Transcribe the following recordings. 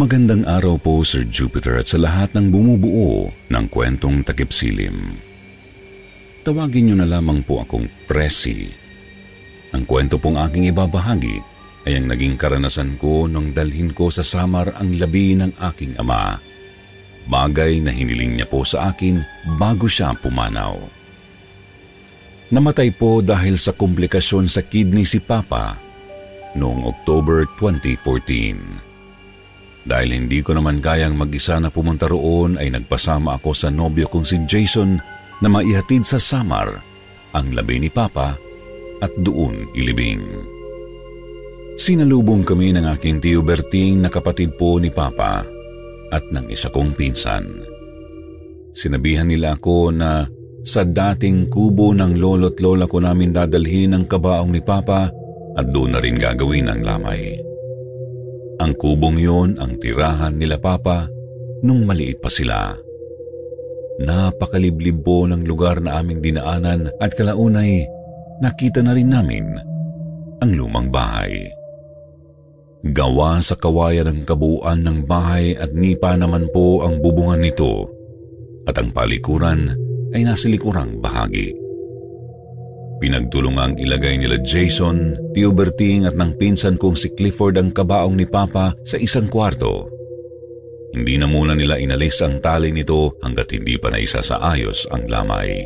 Magandang araw po Sir Jupiter at sa lahat ng bumubuo ng kwentong takip silim. Tawagin niyo na lamang po akong Presi. Ang kwento pong aking ibabahagi ay ang naging karanasan ko nung dalhin ko sa Samar ang labi ng aking ama. Bagay na hiniling niya po sa akin bago siya pumanaw. Namatay po dahil sa komplikasyon sa kidney si Papa noong October 2014. Dahil hindi ko naman kayang mag-isa na pumunta roon ay nagpasama ako sa nobyo kong si Jason na maihatid sa Samar ang labi ni Papa at doon ilibing. Sinalubong kami ng aking tiyo Berting na kapatid po ni Papa at ng isa kong pinsan. Sinabihan nila ako na sa dating kubo ng lolo't lola ko namin dadalhin ang kabaong ni Papa at doon na rin gagawin ang lamay. Ang kubong yon ang tirahan nila Papa nung maliit pa sila. Napakaliblib po ng lugar na aming dinaanan at kalaunay nakita na rin namin ang lumang bahay. Gawa sa kawayan ng kabuuan ng bahay at nipa naman po ang bubungan nito at ang palikuran ay nasa likurang bahagi. Pinagtulungang ilagay nila Jason, Tio Berting at ng pinsan kong si Clifford ang kabaong ni Papa sa isang kwarto. Hindi na muna nila inalis ang tali nito hanggat hindi pa naisa sa ayos ang lamay.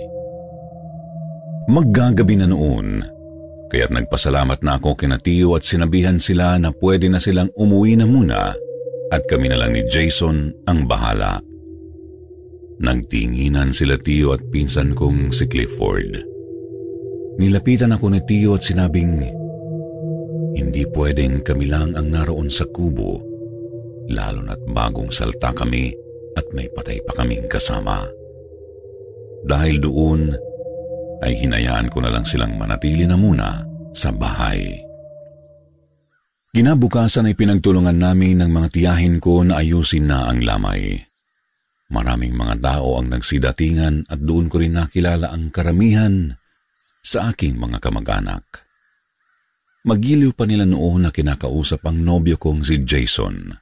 Maggagabi na noon, kaya't nagpasalamat na ako kina Tio at sinabihan sila na pwede na silang umuwi na muna at kami na lang ni Jason ang bahala. Nagtinginan sila Tio at pinsan kong si Clifford. Nilapitan ako ni Tio at sinabing, hindi pwedeng kami lang ang naroon sa kubo, lalo na't bagong salta kami at may patay pa kaming kasama. Dahil doon, ay hinayaan ko na lang silang manatili na muna sa bahay. Kinabukasan ay pinagtulungan namin ng mga tiyahin ko na ayusin na ang lamay. Maraming mga tao ang nagsidatingan at doon ko rin nakilala ang karamihan sa aking mga kamag-anak. Magiliw pa nila noon na kinakausap ang nobyo kong si Jason.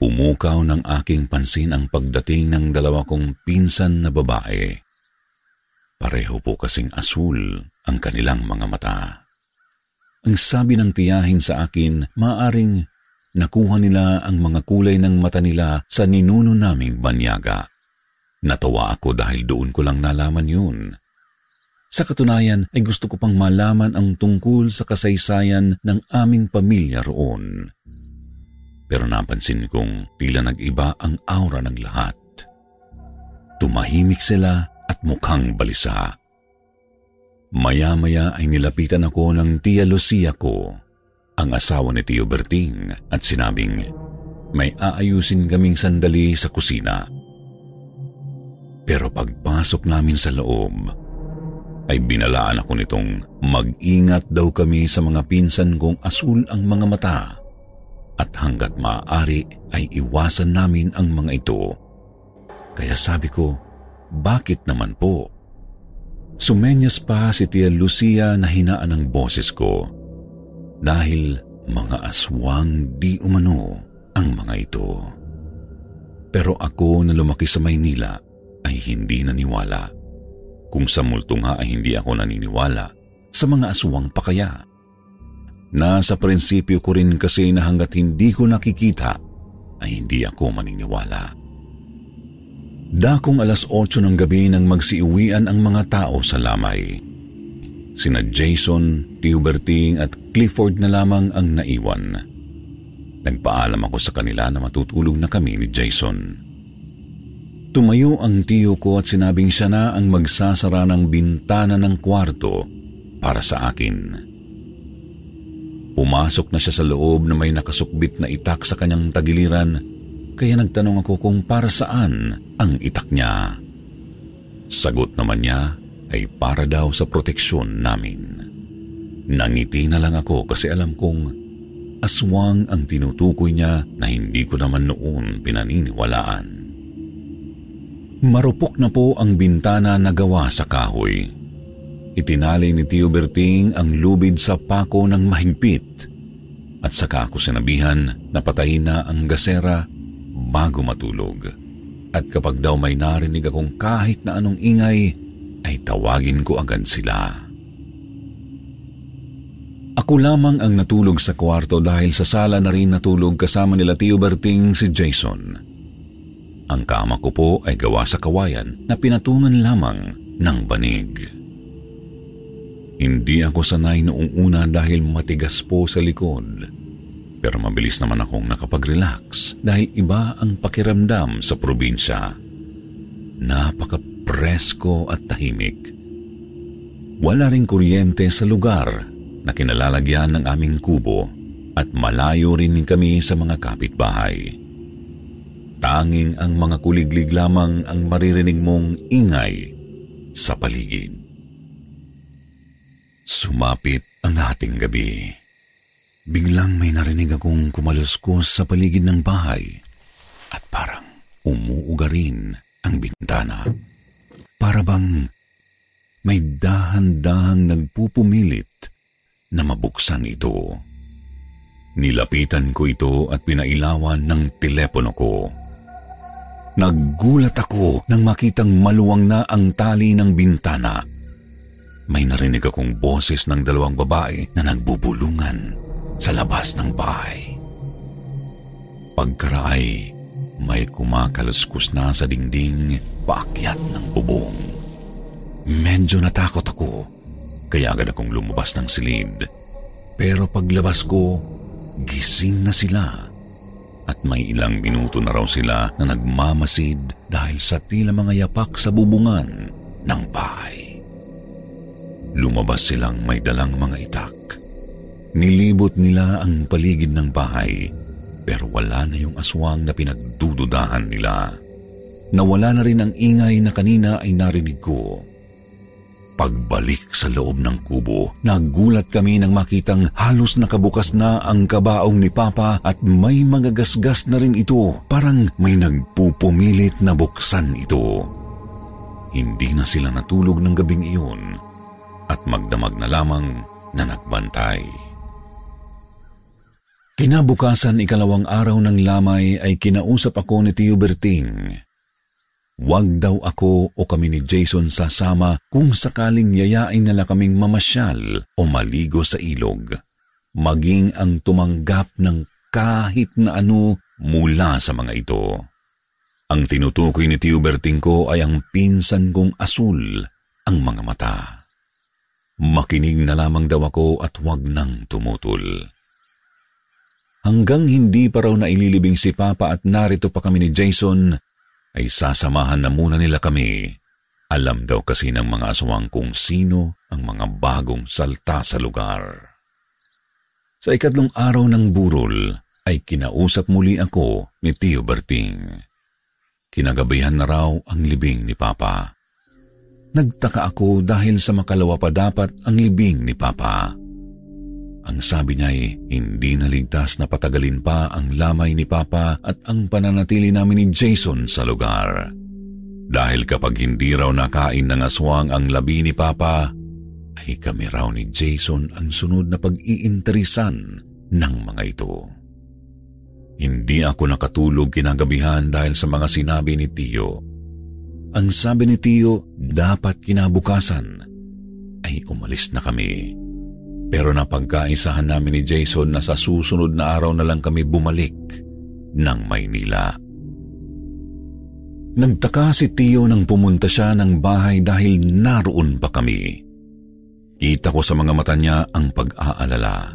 Pumukaw ng aking pansin ang pagdating ng dalawa kong pinsan na babae. Pareho po kasing asul ang kanilang mga mata. Ang sabi ng tiyahin sa akin, maaring nakuha nila ang mga kulay ng mata nila sa ninuno naming banyaga. Natawa ako dahil doon ko lang nalaman yun. Sa katunayan ay gusto ko pang malaman ang tungkol sa kasaysayan ng aming pamilya roon. Pero napansin kong tila nag-iba ang aura ng lahat. Tumahimik sila at mukhang balisa. Maya-maya ay nilapitan ako ng tia Lucia ko, ang asawa ni Tio Berting, at sinabing, may aayusin kaming sandali sa kusina. Pero pagpasok namin sa loob, ay binalaan ako nitong mag-ingat daw kami sa mga pinsan kong asul ang mga mata at hanggat maaari ay iwasan namin ang mga ito. Kaya sabi ko, bakit naman po? Sumenyas pa si Tia Lucia na hinaan ang boses ko dahil mga aswang di umano ang mga ito. Pero ako na lumaki sa Maynila ay hindi naniwala. Kung sa multo nga ay hindi ako naniniwala sa mga aswang pa kaya. Nasa prinsipyo ko rin kasi na hanggat hindi ko nakikita ay hindi ako maniniwala. Dakong alas 8 ng gabi nang magsiuwian ang mga tao sa lamay. Sina Jason, Tiuberting at Clifford na lamang ang naiwan. Nagpaalam ako sa kanila na matutulog na kami ni Jason. Tumayo ang tiyo ko at sinabing siya na ang magsasara ng bintana ng kwarto para sa akin. Pumasok na siya sa loob na may nakasukbit na itak sa kanyang tagiliran kaya nagtanong ako kung para saan ang itak niya. Sagot naman niya ay para daw sa proteksyon namin. Nangiti na lang ako kasi alam kong aswang ang tinutukoy niya na hindi ko naman noon pinaniniwalaan. Marupok na po ang bintana na gawa sa kahoy. Itinali ni Tio Berting ang lubid sa pako ng mahigpit at saka ako sinabihan na patayin na ang gasera bago matulog. At kapag daw may narinig akong kahit na anong ingay, ay tawagin ko agad sila. Ako lamang ang natulog sa kwarto dahil sa sala na rin natulog kasama nila Tio Berting si Jason. Ang kama ko po ay gawa sa kawayan na pinatungan lamang ng banig. Hindi ako sanay noong una dahil matigas po sa likod. Pero mabilis naman akong nakapag-relax dahil iba ang pakiramdam sa probinsya. Napaka-presko at tahimik. Wala ring kuryente sa lugar na kinalalagyan ng aming kubo at malayo rin kami sa mga kapitbahay. Tanging ang mga kuliglig lamang ang maririnig mong ingay sa paligid. Sumapit ang ating gabi. Biglang may narinig akong kumaluskos sa paligid ng bahay at parang umuuga rin ang bintana. Para bang may dahan-dahang nagpupumilit na mabuksan ito. Nilapitan ko ito at pinailawan ng telepono ko. Naggulat ako nang makitang maluwang na ang tali ng bintana. May narinig akong boses ng dalawang babae na nagbubulungan sa labas ng bahay. Pagkaraay, may kumakaluskus na sa dingding paakyat ng bubong. Medyo natakot ako, kaya agad akong lumabas ng silid. Pero paglabas ko, gising na sila at may ilang minuto na raw sila na nagmamasid dahil sa tila mga yapak sa bubungan ng bahay. Lumabas silang may dalang mga itak Nilibot nila ang paligid ng bahay pero wala na yung aswang na pinagdududahan nila. Nawala na rin ang ingay na kanina ay narinig ko. Pagbalik sa loob ng kubo, nagulat kami nang makitang halos nakabukas na ang kabaong ni Papa at may magagasgas na rin ito. Parang may nagpupumilit na buksan ito. Hindi na sila natulog ng gabing iyon at magdamag na lamang na nagbantay. Kinabukasan ikalawang araw ng lamay ay kinausap ako ni Tio Berting. Huwag daw ako o kami ni Jason sasama kung sakaling yayain nila kaming mamasyal o maligo sa ilog. Maging ang tumanggap ng kahit na ano mula sa mga ito. Ang tinutukoy ni Tio Berting ko ay ang pinsan kong asul ang mga mata. Makinig na lamang daw ako at huwag nang tumutol. Hanggang hindi pa raw naililibing si Papa at narito pa kami ni Jason, ay sasamahan na muna nila kami. Alam daw kasi ng mga aswang kung sino ang mga bagong salta sa lugar. Sa ikatlong araw ng burol, ay kinausap muli ako ni Tio Berting. Kinagabihan na raw ang libing ni Papa. Nagtaka ako dahil sa makalawa pa dapat ang libing ni Papa. Ang sabi niya ay hindi naligtas na patagalin pa ang lamay ni Papa at ang pananatili namin ni Jason sa lugar. Dahil kapag hindi raw nakain ng aswang ang labi ni Papa, ay kami raw ni Jason ang sunod na pag-iinteresan ng mga ito. Hindi ako nakatulog kinagabihan dahil sa mga sinabi ni Tio. Ang sabi ni Tio, dapat kinabukasan ay umalis na kami. Pero napagkaisahan namin ni Jason na sa susunod na araw na lang kami bumalik ng Maynila. Nagtaka si Tio nang pumunta siya ng bahay dahil naroon pa kami. Kita ko sa mga mata niya ang pag-aalala.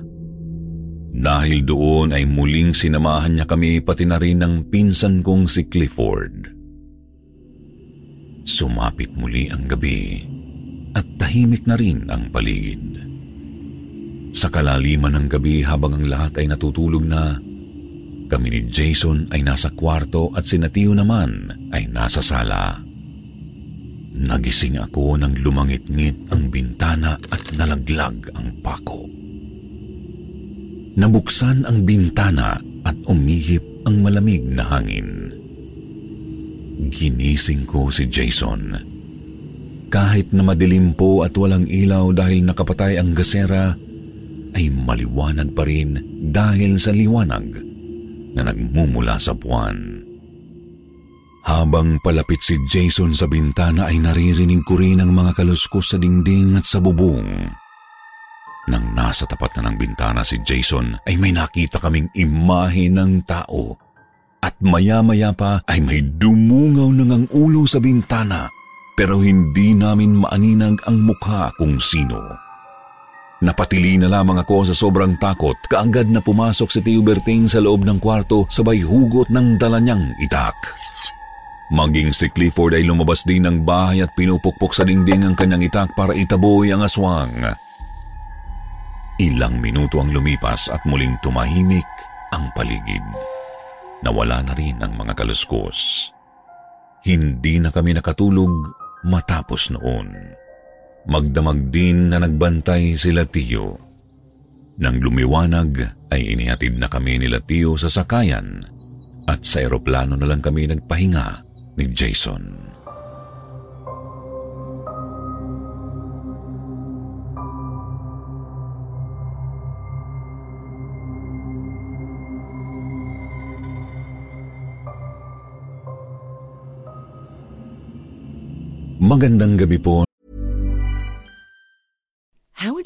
Dahil doon ay muling sinamahan niya kami pati na rin ng pinsan kong si Clifford. Sumapit muli ang gabi at tahimik na rin ang paligid. Sa kalaliman ng gabi habang ang lahat ay natutulog na, kami ni Jason ay nasa kwarto at si Natio naman ay nasa sala. Nagising ako nang lumangit-ngit ang bintana at nalaglag ang pako. Nabuksan ang bintana at umihip ang malamig na hangin. Ginising ko si Jason. Kahit na madilim po at walang ilaw dahil nakapatay ang gasera, ay maliwanag pa rin dahil sa liwanag na nagmumula sa buwan. Habang palapit si Jason sa bintana ay naririnig ko rin ang mga kaluskos sa dingding at sa bubong. Nang nasa tapat na ng bintana si Jason ay may nakita kaming imahe ng tao at maya-maya pa ay may dumungaw ng ang ulo sa bintana pero hindi namin maaninag ang mukha kung sino. Napatili na lamang ako sa sobrang takot kaagad na pumasok si Tio Berting sa loob ng kwarto sabay hugot ng dala niyang itak. Maging si Clifford ay lumabas din ng bahay at pinupukpok sa dingding ang kanyang itak para itaboy ang aswang. Ilang minuto ang lumipas at muling tumahimik ang paligid. Nawala na rin ang mga kaluskos. Hindi na kami nakatulog matapos noon. Magdamag din na nagbantay sila Tiyo. Nang lumiwanag ay inihatid na kami nila Tiyo sa sakayan at sa eroplano na lang kami nagpahinga ni Jason. Magandang gabi po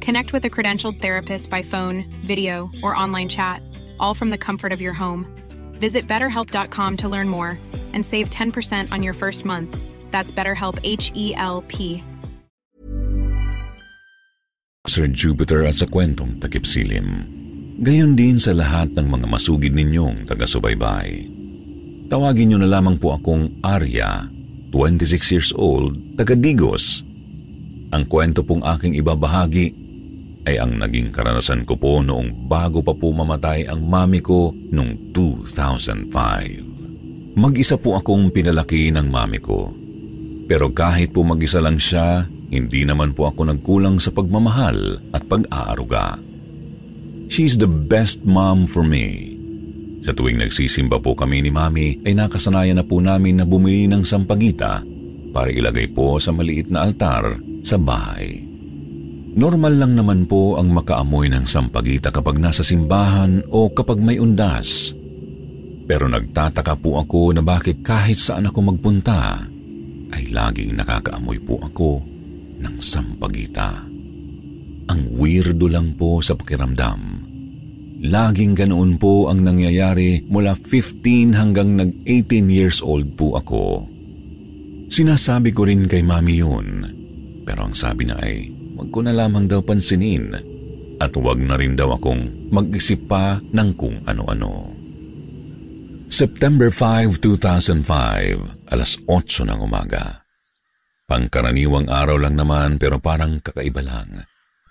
Connect with a credentialed therapist by phone, video, or online chat, all from the comfort of your home. Visit betterhelp.com to learn more and save 10% on your first month. That's BetterHelp H E L P. Sir Jupiter at sa kwentong takip silim. Gayon din sa lahat ng mga masugid ninyong taga-subaybay. Tawagin niyo na lamang po akong Arya, 26 years old, taga Digos. Ang kwento pong aking ibabahagi ay ang naging karanasan ko po noong bago pa po mamatay ang mami ko noong 2005. Mag-isa po akong pinalaki ng mami ko. Pero kahit po mag-isa lang siya, hindi naman po ako nagkulang sa pagmamahal at pag-aaruga. She's the best mom for me. Sa tuwing nagsisimba po kami ni Mami ay nakasanayan na po namin na bumili ng sampagita para ilagay po sa maliit na altar sa bahay. Normal lang naman po ang makaamoy ng sampagita kapag nasa simbahan o kapag may undas. Pero nagtataka po ako na bakit kahit saan ako magpunta ay laging nakakaamoy po ako ng sampagita. Ang weirdo lang po sa pakiramdam. Laging ganoon po ang nangyayari mula 15 hanggang nag-18 years old po ako. Sinasabi ko rin kay mami yun, pero ang sabi na ay Huwag ko na lamang daw pansinin at huwag na rin daw akong mag-isip pa ng kung ano-ano. September 5, 2005, alas 8 ng umaga. Pangkaraniwang araw lang naman pero parang kakaiba lang.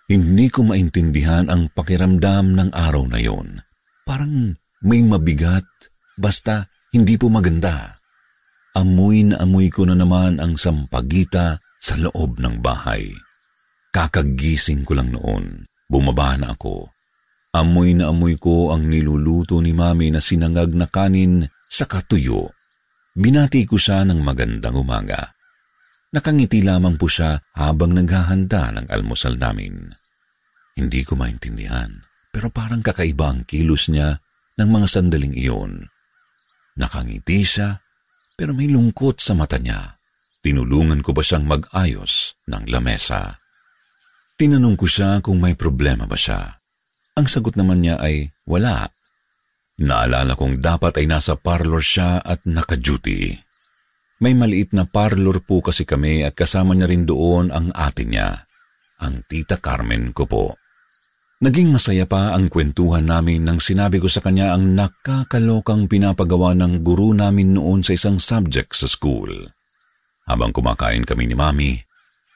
Hindi ko maintindihan ang pakiramdam ng araw na yon. Parang may mabigat, basta hindi po maganda. Amoy na amoy ko na naman ang sampagita sa loob ng bahay. Kakagising ko lang noon. Bumaba na ako. Amoy na amoy ko ang niluluto ni mami na sinangag na kanin sa katuyo. Binati ko siya ng magandang umaga. Nakangiti lamang po siya habang naghahanda ng almusal namin. Hindi ko maintindihan, pero parang kakaiba ang kilos niya ng mga sandaling iyon. Nakangiti siya, pero may lungkot sa mata niya. Tinulungan ko ba siyang mag-ayos ng lamesa? Tinanong ko siya kung may problema ba siya. Ang sagot naman niya ay wala. Naalala kong dapat ay nasa parlor siya at naka-duty. May maliit na parlor po kasi kami at kasama niya rin doon ang ate niya, ang tita Carmen ko po. Naging masaya pa ang kwentuhan namin nang sinabi ko sa kanya ang nakakalokang pinapagawa ng guru namin noon sa isang subject sa school. Habang kumakain kami ni Mami,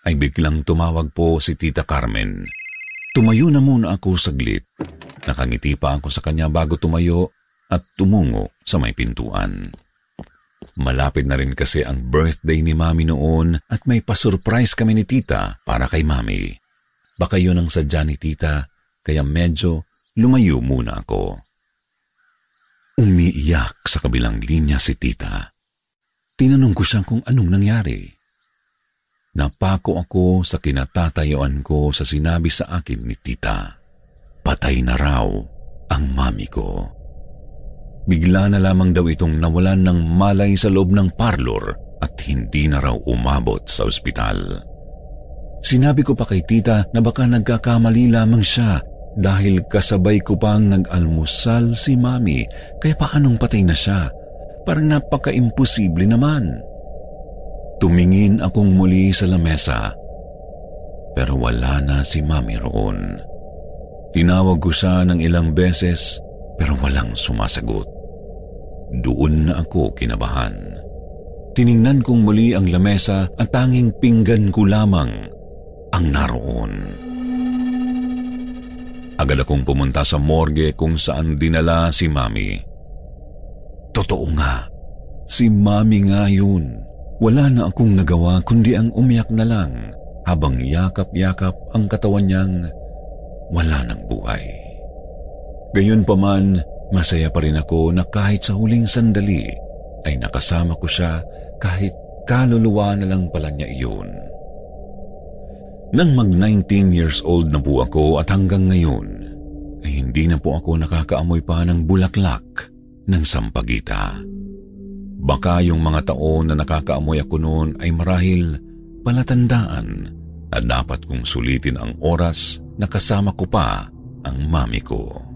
ay biglang tumawag po si Tita Carmen. Tumayo na muna ako saglit. Nakangiti pa ako sa kanya bago tumayo at tumungo sa may pintuan. Malapit na rin kasi ang birthday ni Mami noon at may pasurprise kami ni Tita para kay Mami. Baka yun ang sadya ni Tita kaya medyo lumayo muna ako. Umiiyak sa kabilang linya si Tita. Tinanong ko siya kung anong nangyari. Napako ako sa kinatatayuan ko sa sinabi sa akin ni tita. Patay na raw ang mami ko. Bigla na lamang daw itong nawalan ng malay sa loob ng parlor at hindi na raw umabot sa ospital. Sinabi ko pa kay tita na baka nagkakamali lamang siya dahil kasabay ko pang nag-almusal si mami kaya paanong patay na siya? Parang napaka-imposible naman. Tumingin akong muli sa lamesa, pero wala na si Mami roon. Tinawag ko siya ng ilang beses, pero walang sumasagot. Doon na ako kinabahan. Tiningnan kong muli ang lamesa at tanging pinggan ko lamang ang naroon. Agad akong pumunta sa morgue kung saan dinala si Mami. Totoo nga, si Mami nga yun. Wala na akong nagawa kundi ang umiyak na lang habang yakap-yakap ang katawan niyang wala ng buhay. Gayon pa man, masaya pa rin ako na kahit sa huling sandali ay nakasama ko siya kahit kaluluwa na lang pala niya iyon. Nang mag-19 years old na po ako at hanggang ngayon, ay hindi na po ako nakakaamoy pa ng bulaklak ng sampagita. Baka yung mga taon na nakakaamoy ako noon ay marahil palatandaan na dapat kong sulitin ang oras na kasama ko pa ang mami ko.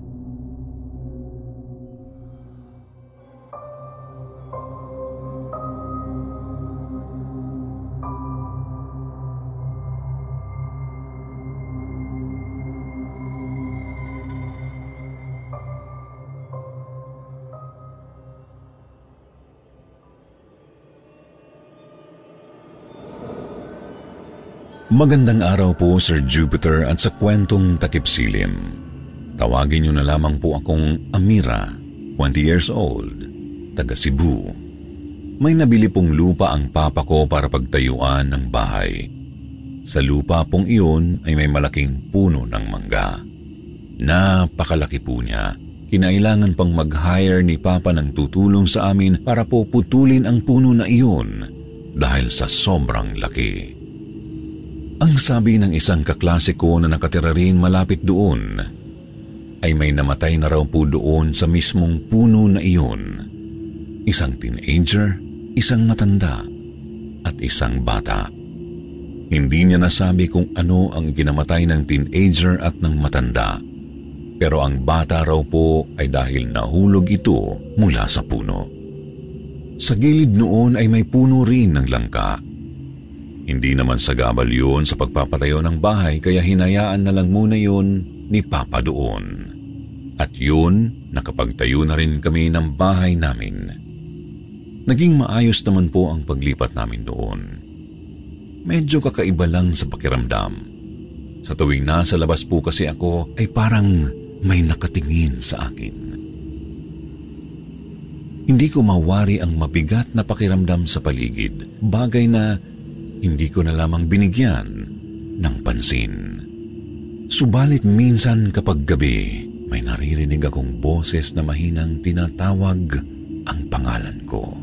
Magandang araw po Sir Jupiter at sa kwentong takipsilim. Tawagin niyo na lamang po akong Amira, 20 years old, taga Cebu. May nabili pong lupa ang papa ko para pagtayuan ng bahay. Sa lupa pong iyon ay may malaking puno ng mangga. Napakalaki po niya. Kinailangan pang mag-hire ni Papa ng tutulong sa amin para po putulin ang puno na iyon dahil sa sobrang laki. Ang sabi ng isang kaklase ko na nakatira rin malapit doon ay may namatay na raw po doon sa mismong puno na iyon. Isang teenager, isang matanda, at isang bata. Hindi niya nasabi kung ano ang ginamatay ng teenager at ng matanda. Pero ang bata raw po ay dahil nahulog ito mula sa puno. Sa gilid noon ay may puno rin ng langka. Hindi naman sa gabal yun sa pagpapatayo ng bahay kaya hinayaan na lang muna yun ni Papa doon. At yun, nakapagtayo na rin kami ng bahay namin. Naging maayos naman po ang paglipat namin doon. Medyo kakaiba lang sa pakiramdam. Sa tuwing nasa labas po kasi ako ay parang may nakatingin sa akin. Hindi ko mawari ang mabigat na pakiramdam sa paligid, bagay na hindi ko na lamang binigyan ng pansin. Subalit minsan kapag gabi, may naririnig akong boses na mahinang tinatawag ang pangalan ko.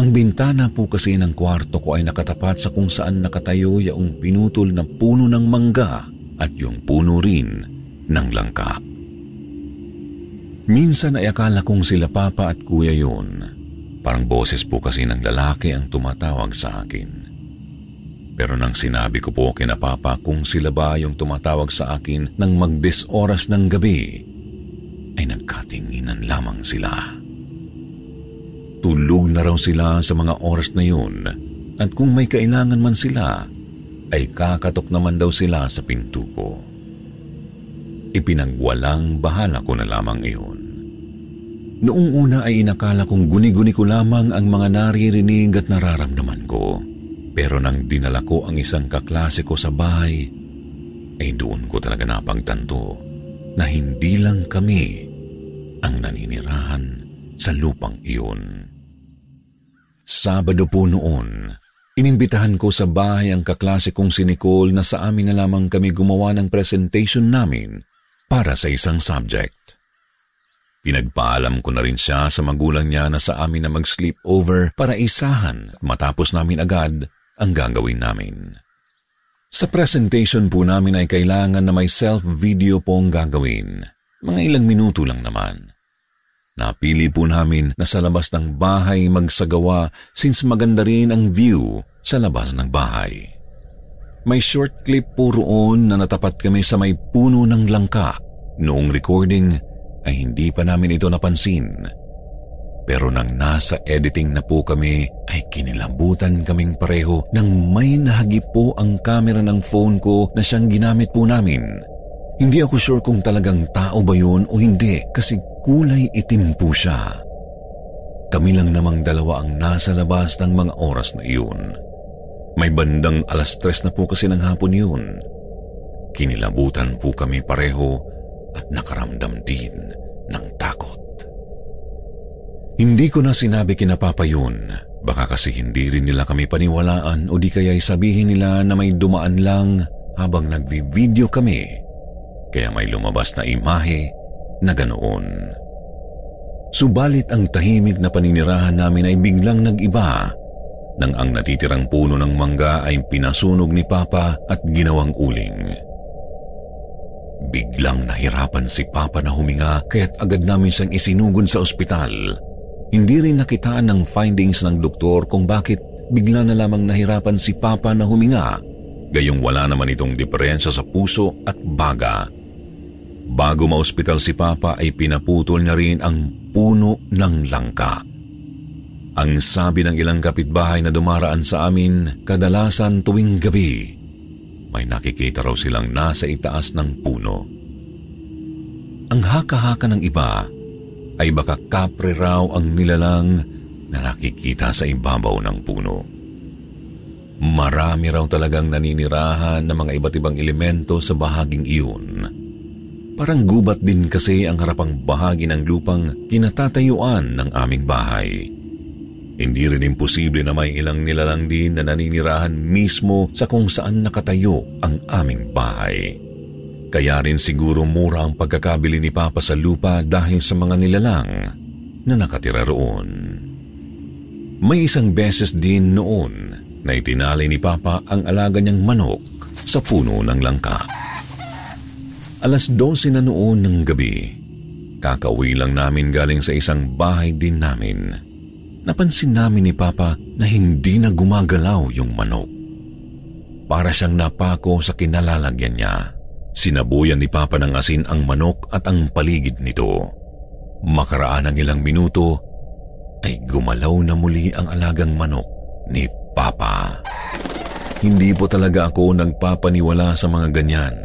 Ang bintana po kasi ng kwarto ko ay nakatapat sa kung saan nakatayo yung pinutol na puno ng mangga at yung puno rin ng langka. Minsan ay akala kong sila papa at kuya yun. Parang boses po kasi ng lalaki ang tumatawag sa akin. Pero nang sinabi ko po kina Papa kung sila ba yung tumatawag sa akin nang magdis oras ng gabi, ay nagkatinginan lamang sila. Tulog na raw sila sa mga oras na yun at kung may kailangan man sila, ay kakatok naman daw sila sa pinto ko. Ipinagwalang bahala ko na lamang iyon. Noong una ay inakala kong guni-guni ko lamang ang mga naririnig at nararamdaman ko. Pero nang dinala ko ang isang kaklase ko sa bahay, ay doon ko talaga napagtanto na hindi lang kami ang naninirahan sa lupang iyon. Sabado po noon, inimbitahan ko sa bahay ang kaklase kong si Nicole na sa amin na lamang kami gumawa ng presentation namin para sa isang subject. Pinagpaalam ko na rin siya sa magulang niya na sa amin na mag-sleep over para isahan at matapos namin agad ang gagawin namin. Sa presentation po namin ay kailangan na may self-video po ang gagawin. Mga ilang minuto lang naman. Napili po namin na sa labas ng bahay magsagawa since maganda rin ang view sa labas ng bahay. May short clip po roon na natapat kami sa may puno ng langka. Noong recording, ay hindi pa namin ito napansin. Pero nang nasa editing na po kami, ay kinilabutan kaming pareho nang may nahagip po ang camera ng phone ko na siyang ginamit po namin. Hindi ako sure kung talagang tao ba yun o hindi kasi kulay itim po siya. Kami lang namang dalawa ang nasa labas ng mga oras na iyon. May bandang alas tres na po kasi ng hapon yun. Kinilabutan po kami pareho at nakaramdam din ng takot. Hindi ko na sinabi kina Papa yun. Baka kasi hindi rin nila kami paniwalaan o di kaya'y sabihin nila na may dumaan lang habang nagvi-video kami. Kaya may lumabas na imahe na ganoon. Subalit ang tahimik na paninirahan namin ay biglang nag-iba nang ang natitirang puno ng mangga ay pinasunog ni Papa at ginawang uling. Biglang nahirapan si Papa na huminga kaya't agad namin siyang isinugod sa ospital. Hindi rin nakitaan ng findings ng doktor kung bakit bigla na lamang nahirapan si Papa na huminga, gayong wala naman itong diferensya sa puso at baga. Bago maospital si Papa ay pinaputol niya rin ang puno ng langka. Ang sabi ng ilang kapitbahay na dumaraan sa amin kadalasan tuwing gabi, may nakikita raw silang nasa itaas ng puno. Ang haka-haka ng iba ay baka kapre raw ang nilalang na nakikita sa ibabaw ng puno. Marami raw talagang naninirahan ng mga iba't ibang elemento sa bahaging iyon. Parang gubat din kasi ang harapang bahagi ng lupang kinatatayuan ng aming bahay. Hindi rin imposible na may ilang nilalang din na naninirahan mismo sa kung saan nakatayo ang aming bahay. Kaya rin siguro mura ang pagkakabili ni Papa sa lupa dahil sa mga nilalang na nakatira roon. May isang beses din noon na itinali ni Papa ang alaga niyang manok sa puno ng langka. Alas 12 na noon ng gabi. Kakauwi lang namin galing sa isang bahay din namin. Napansin namin ni Papa na hindi na gumagalaw yung manok. Para siyang napako sa kinalalagyan niya. Sinabuyan ni Papa ng asin ang manok at ang paligid nito. Makaraan ng ilang minuto, ay gumalaw na muli ang alagang manok ni Papa. Hindi po talaga ako nagpapaniwala sa mga ganyan.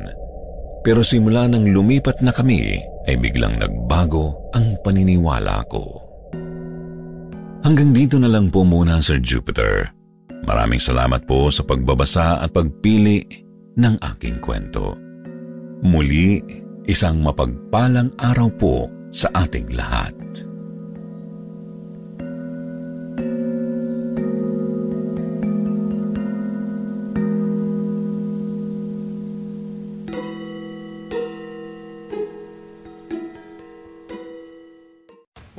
Pero simula nang lumipat na kami, ay biglang nagbago ang paniniwala ko. Hanggang dito na lang po muna, Sir Jupiter. Maraming salamat po sa pagbabasa at pagpili ng aking kwento. Muli, isang mapagpalang araw po sa ating lahat.